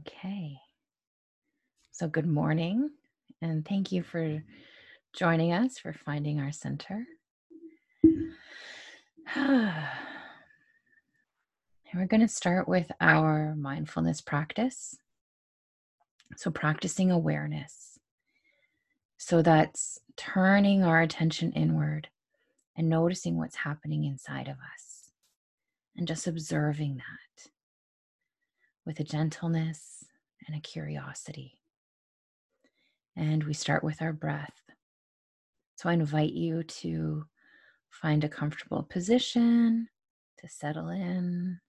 Okay. So, good morning, and thank you for joining us for finding our center. and we're going to start with our mindfulness practice. So, practicing awareness. So, that's turning our attention inward and noticing what's happening inside of us and just observing that with a gentleness and a curiosity. And we start with our breath. So I invite you to find a comfortable position to settle in.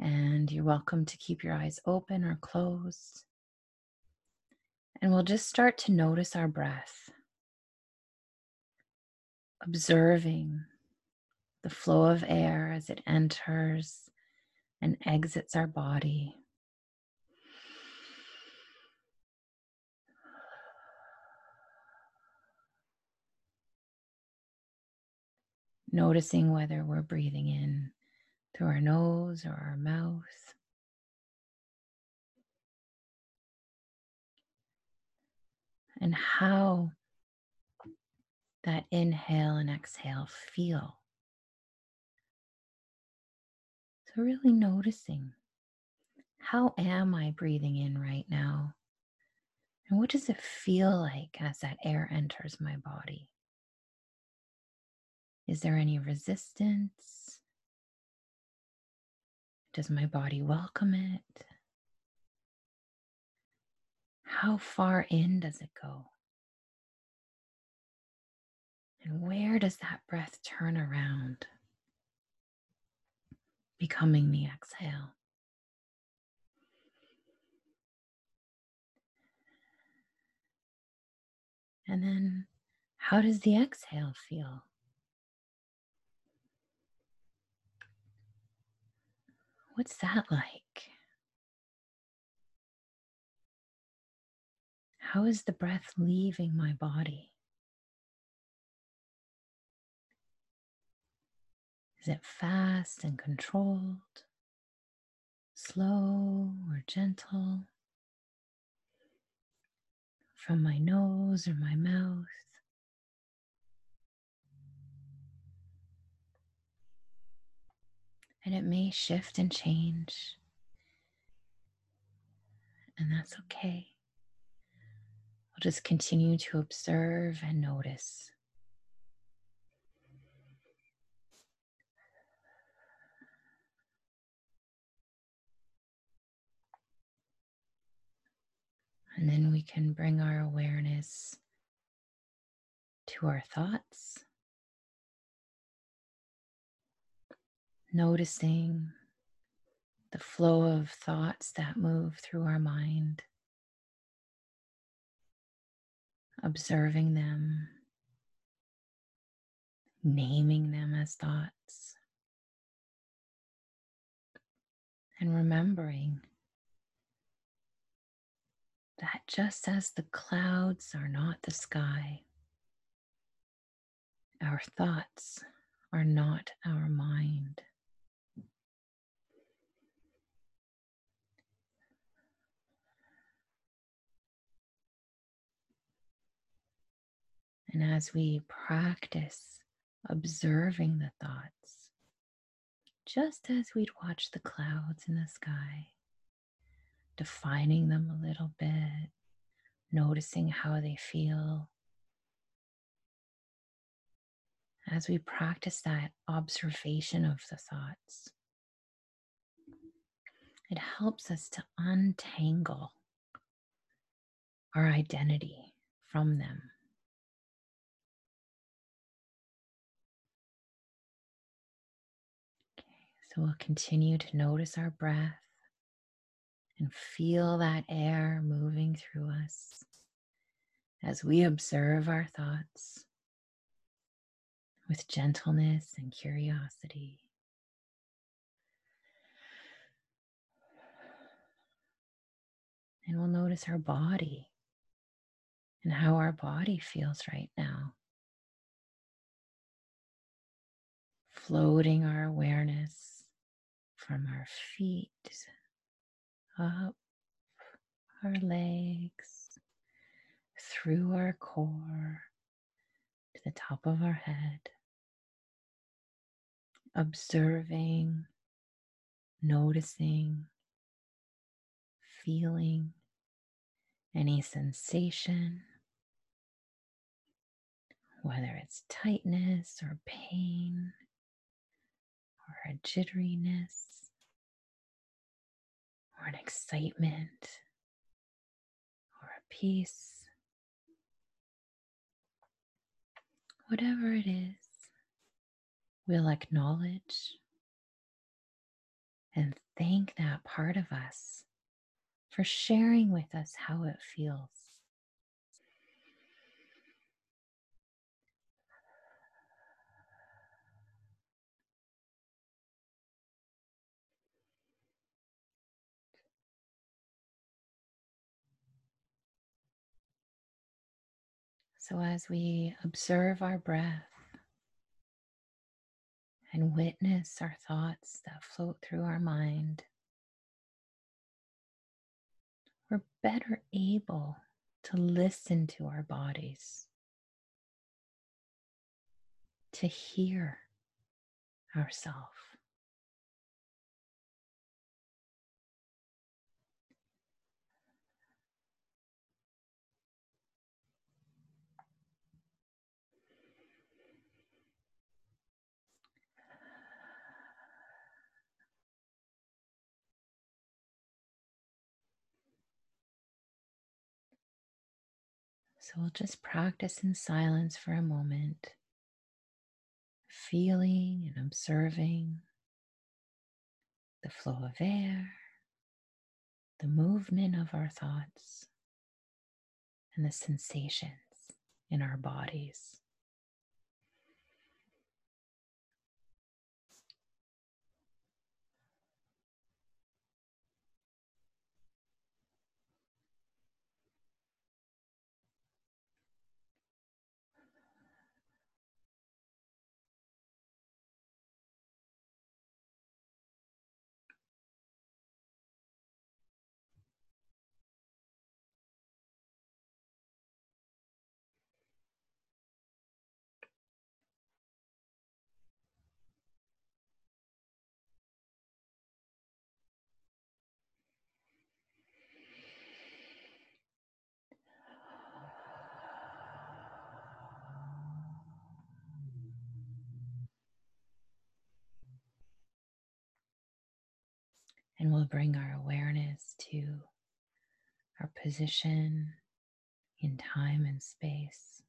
And you're welcome to keep your eyes open or closed. And we'll just start to notice our breath, observing the flow of air as it enters and exits our body. Noticing whether we're breathing in through our nose or our mouth. And how that inhale and exhale feel. Really noticing how am I breathing in right now? And what does it feel like as that air enters my body? Is there any resistance? Does my body welcome it? How far in does it go? And where does that breath turn around, becoming the exhale? And then, how does the exhale feel? What's that like? How is the breath leaving my body? Is it fast and controlled, slow or gentle? From my nose or my mouth? and it may shift and change. And that's okay. We'll just continue to observe and notice. And then we can bring our awareness to our thoughts. noticing the flow of thoughts that move through our mind, observing them, naming them as thoughts, and remembering that just as the clouds are not the sky, our thoughts are not our mind. And as we practice observing the thoughts, just as we'd watch the clouds in the sky, defining them a little bit, noticing how they feel. As we practice that observation of the thoughts, it helps us to untangle our identity from them. Okay, So we'll continue to notice our breath and feel that air moving through us as we observe our thoughts with gentleness and curiosity. And we'll notice our body and how our body feels right now. Floating our awareness from our feet up our legs, through our core to the top of our head, observing, noticing, feeling any sensation, whether it's tightness or pain or a jitteriness or an excitement or a peace. Whatever it is, we'll acknowledge and thank that part of us for sharing with us how it feels. So, as we observe our breath and witness our thoughts that float through our mind, we're better able to listen to our bodies, to hear ourselves. So we'll just practice in silence for a moment, feeling and observing the flow of air, the movement of our thoughts, and the sensations in our bodies. And we'll bring our awareness to our position in time and space.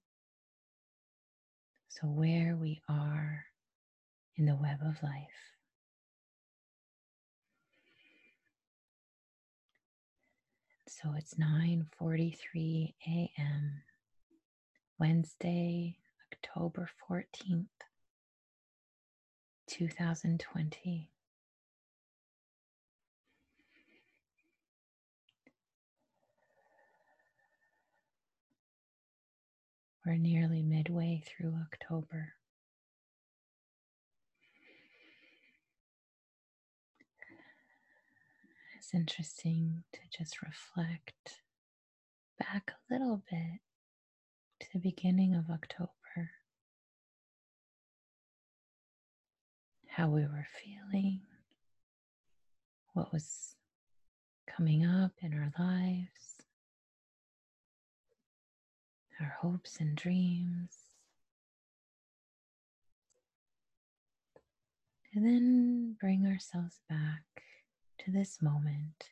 So, where we are in the web of life. So it's 9:43 a.m. Wednesday, October 14th, 2020. We're nearly midway through October. It's interesting to just reflect back a little bit to the beginning of October, how we were feeling, what was coming up in our lives our hopes and dreams. And then bring ourselves back to this moment.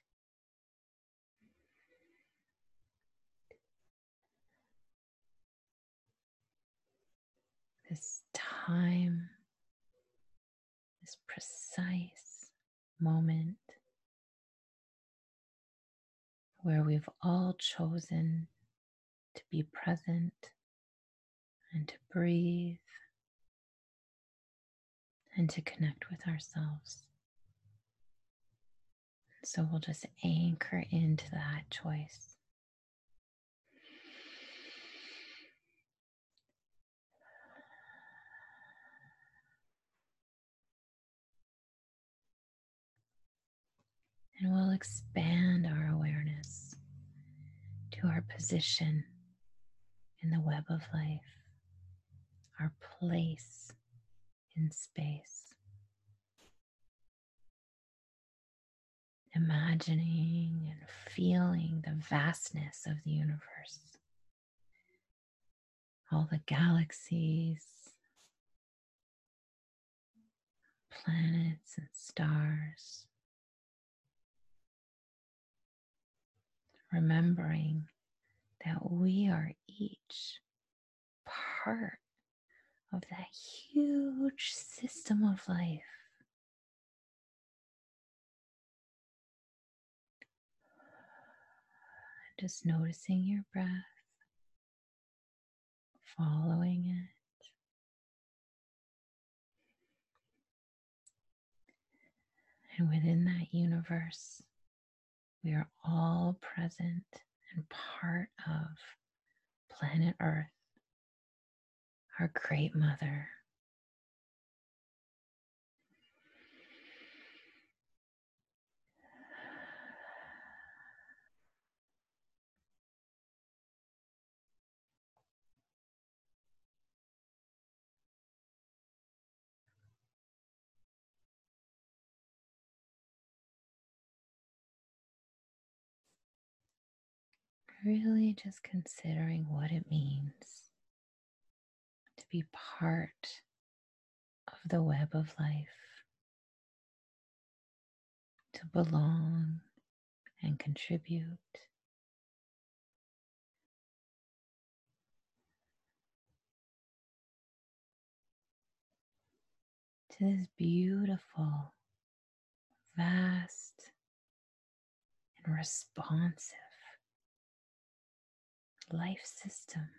This time, this precise moment where we've all chosen be present and to breathe and to connect with ourselves. So we'll just anchor into that choice. And we'll expand our awareness to our position in the web of life, our place in space. Imagining and feeling the vastness of the universe, all the galaxies, planets, and stars. Remembering that we are each part of that huge system of life. Just noticing your breath, following it. And within that universe, we are all present and part of planet Earth, our great mother. Really just considering what it means to be part of the web of life, to belong and contribute. To this beautiful, vast, and responsive life system.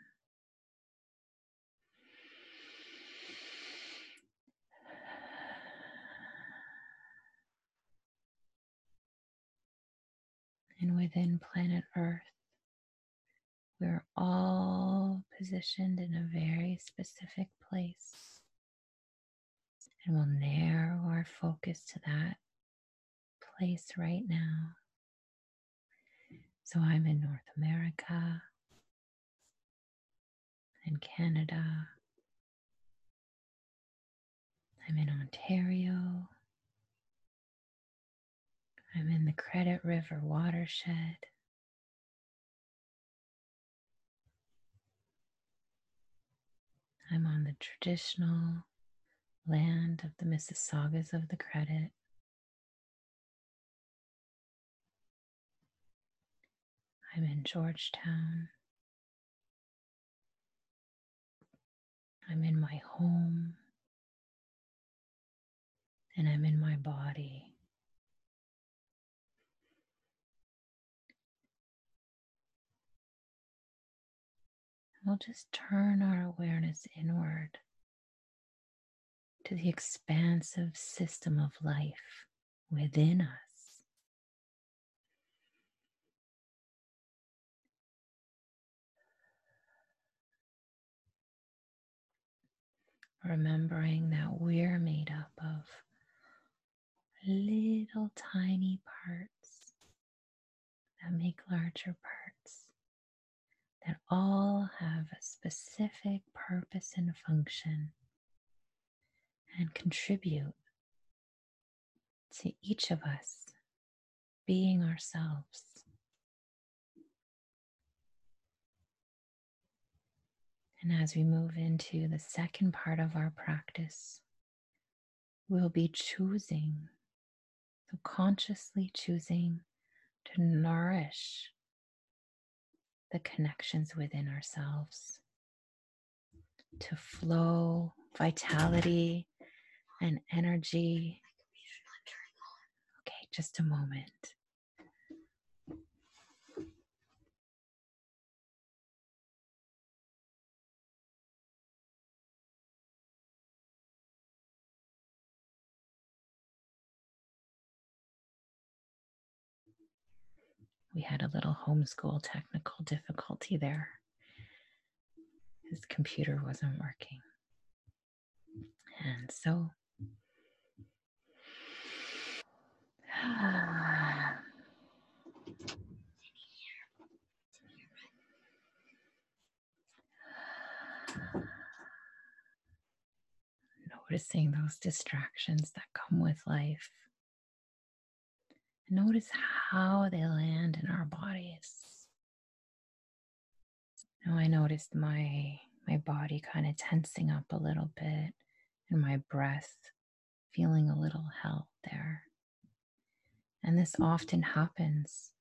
And within planet Earth, we're all positioned in a very specific place. And we'll narrow our focus to that place right now. So I'm in North America and Canada. I'm in Ontario. I'm in the Credit River watershed. I'm on the traditional land of the Mississaugas of the Credit. I'm in Georgetown. I'm in my home. And I'm in my body. We'll just turn our awareness inward to the expansive system of life within us. Remembering that we're made up of little tiny parts that make larger parts that all have a specific purpose and function and contribute to each of us being ourselves. And as we move into the second part of our practice, we'll be choosing, so consciously choosing to nourish the connections within ourselves, to flow vitality and energy. Okay, just a moment. we had a little homeschool technical difficulty there. His computer wasn't working. And so noticing those distractions that come with life Notice how they land in our bodies. Now I noticed my my body kind of tensing up a little bit and my breath feeling a little held there. And this often happens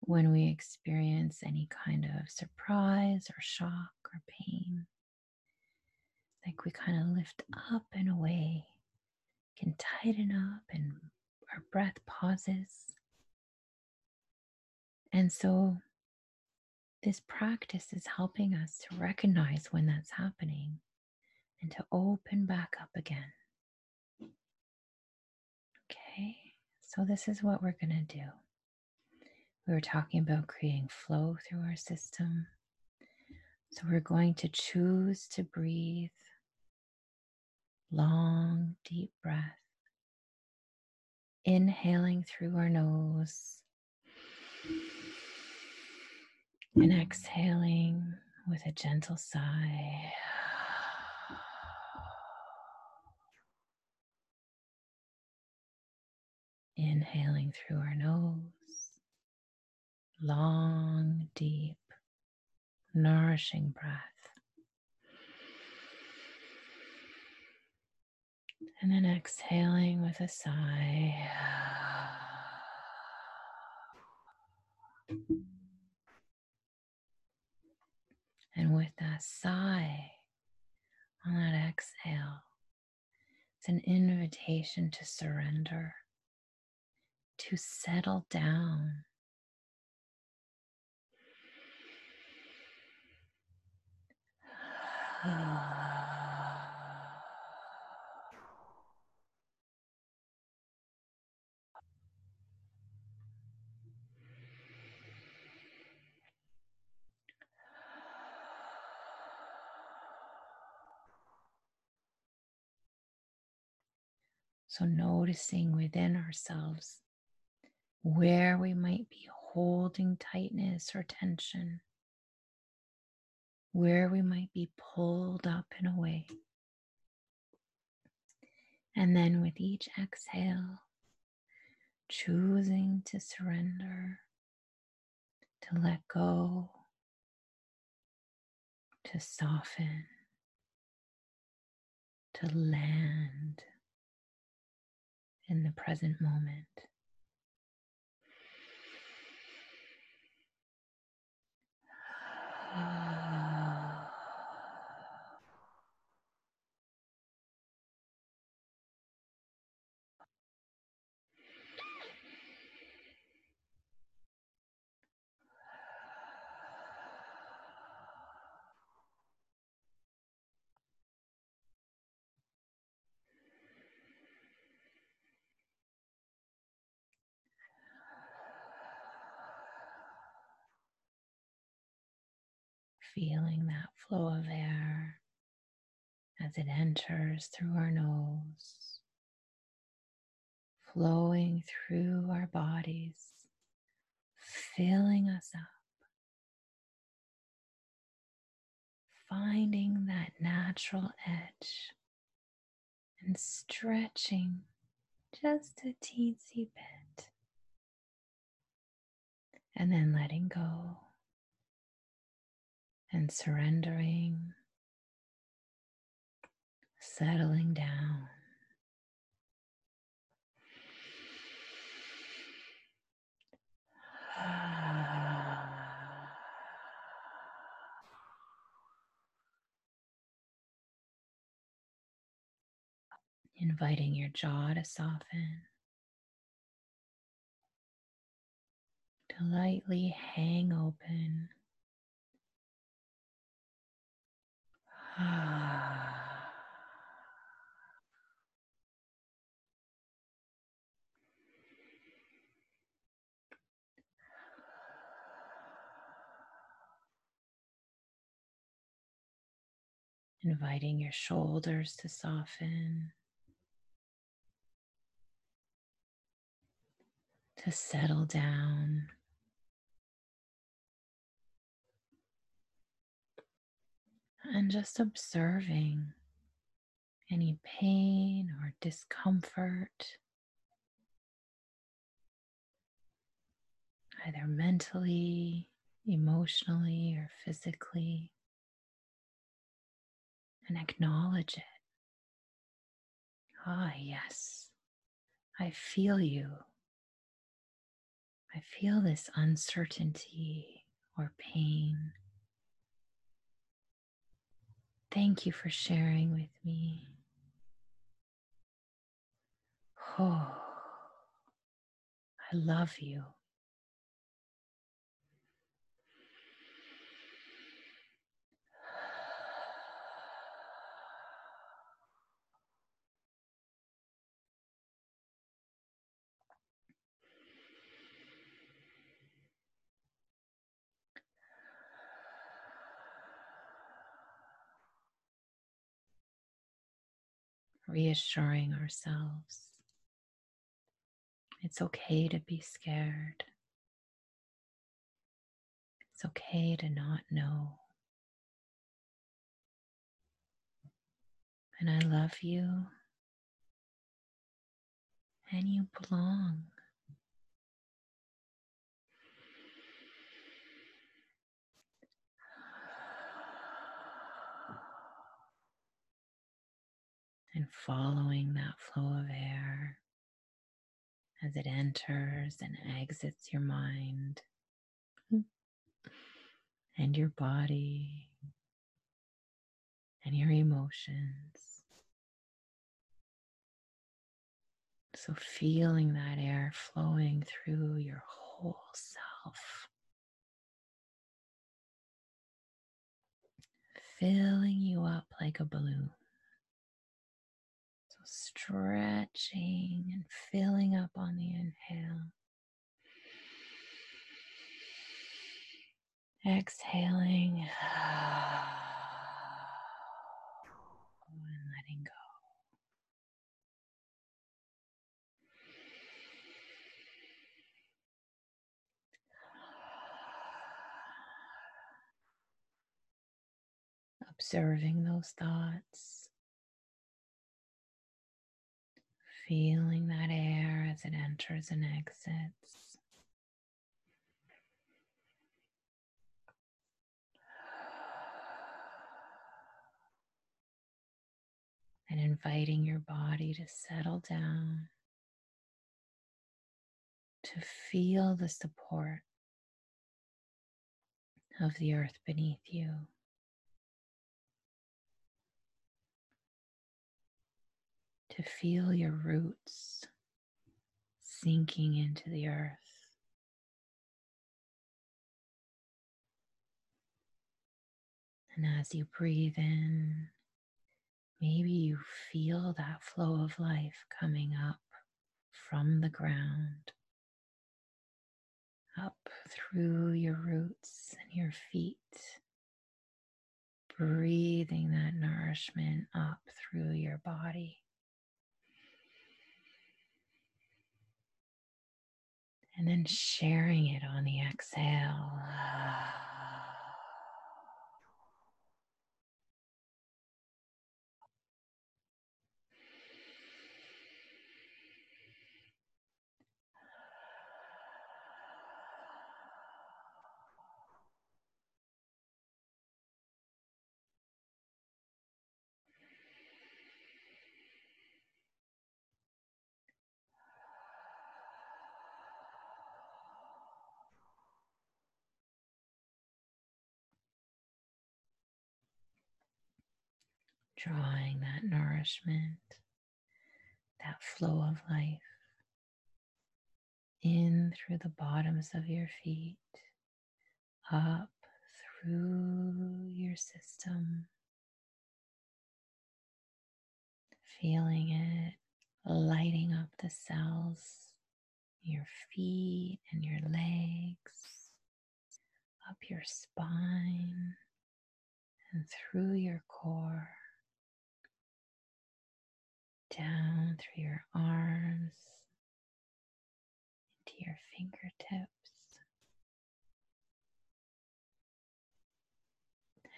when we experience any kind of surprise or shock or pain. Like we kind of lift up and away, can tighten up, and breath pauses. And so, this practice is helping us to recognize when that's happening and to open back up again. Okay, so this is what we're going to do. We were talking about creating flow through our system. So we're going to choose to breathe long, deep breath, inhaling through our nose and exhaling with a gentle sigh. Inhaling through our nose, long, deep, nourishing breath. And then exhaling with a sigh. And with that sigh on that exhale, it's an invitation to surrender, to settle down. So, noticing within ourselves where we might be holding tightness or tension, where we might be pulled up and away. And then with each exhale, choosing to surrender, to let go, to soften, to land in the present moment. feeling that flow of air as it enters through our nose, flowing through our bodies, filling us up, finding that natural edge and stretching just a teensy bit, and then letting go and surrendering, settling down. Inviting your jaw to soften, to lightly hang open. Inviting your shoulders to soften, to settle down. And just observing any pain or discomfort, either mentally, emotionally, or physically, and acknowledge it. Ah, yes, I feel you. I feel this uncertainty or pain. Thank you for sharing with me. Oh, I love you. Reassuring ourselves it's okay to be scared. It's okay to not know. And I love you. And you belong. And following that flow of air as it enters and exits your mind and your body and your emotions. So, feeling that air flowing through your whole self, filling you up like a balloon. Stretching and filling up on the inhale. Exhaling and letting go. Observing those thoughts, feeling that air as it enters and exits. And inviting your body to settle down, to feel the support of the earth beneath you. To feel your roots sinking into the earth. And as you breathe in, maybe you feel that flow of life coming up from the ground, up through your roots and your feet, breathing that nourishment up through your body. And then sharing it on the exhale. Drawing that nourishment, that flow of life in through the bottoms of your feet, up through your system, feeling it lighting up the cells, your feet and your legs, up your spine and through your core down through your arms, into your fingertips,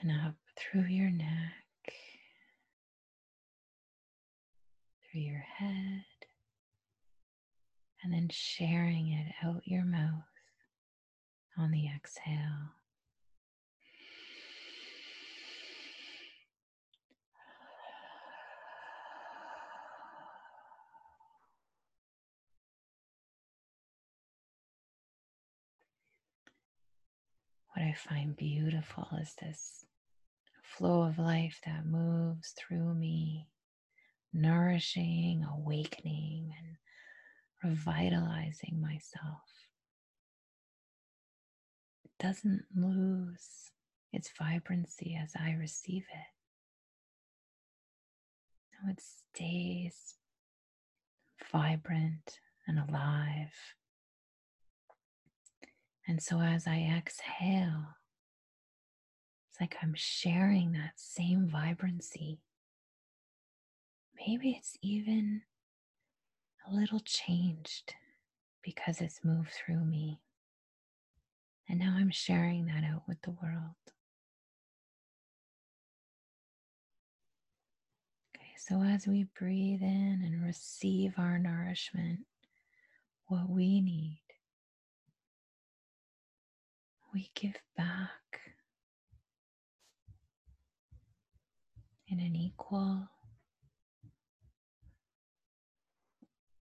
and up through your neck, through your head and then sharing it out your mouth on the exhale. What I find beautiful is this flow of life that moves through me, nourishing, awakening, and revitalizing myself. It doesn't lose its vibrancy as I receive it. No, it stays vibrant and alive. And so as I exhale, it's like I'm sharing that same vibrancy. Maybe it's even a little changed because it's moved through me. And now I'm sharing that out with the world. Okay, so as we breathe in and receive our nourishment, what we need we give back in an equal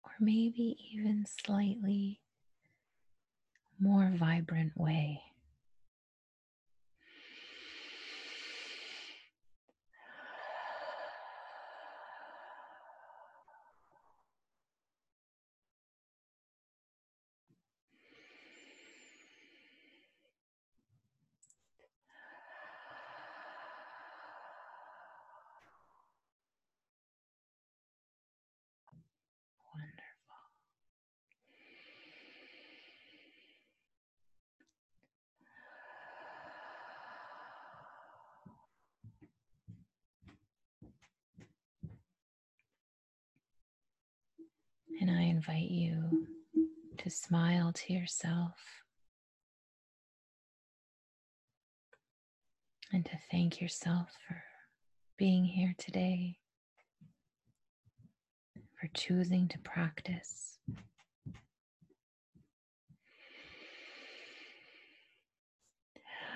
or maybe even slightly more vibrant way. And I invite you to smile to yourself and to thank yourself for being here today, for choosing to practice.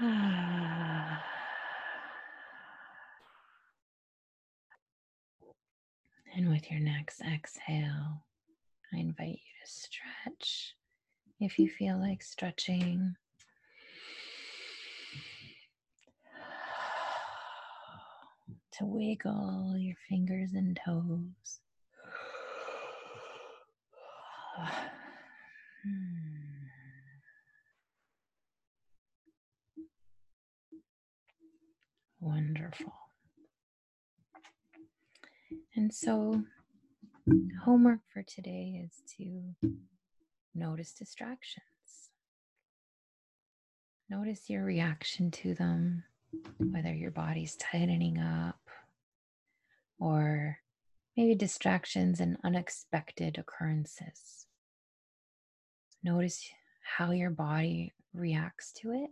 And with your next exhale, I invite you to stretch if you feel like stretching. To wiggle your fingers and toes. Hmm. Wonderful. And so homework for today is to notice distractions. Notice your reaction to them, whether your body's tightening up or maybe distractions and unexpected occurrences. Notice how your body reacts to it,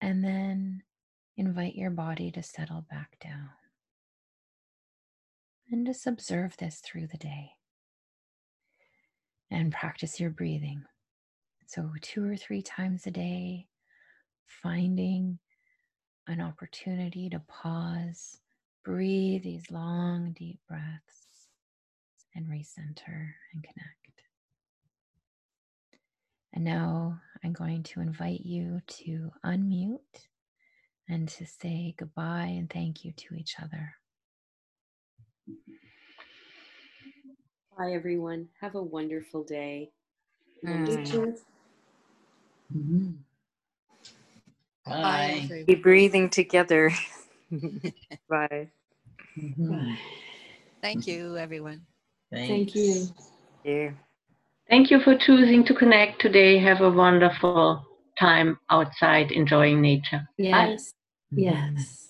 and then invite your body to settle back down and just observe this through the day and practice your breathing. So, two or three times a day, finding an opportunity to pause, breathe these long, deep breaths, and recenter and connect. And now I'm going to invite you to unmute and to say goodbye and thank you to each other. Bye, everyone. Have a wonderful day. Mm. Mm-hmm. Bye. Bye. Be breathing together. Bye. Mhm. Thank you, everyone. Thanks. Yeah. Thank you for choosing to connect today. Have a wonderful time outside enjoying nature. Yes. Mhm. Yes.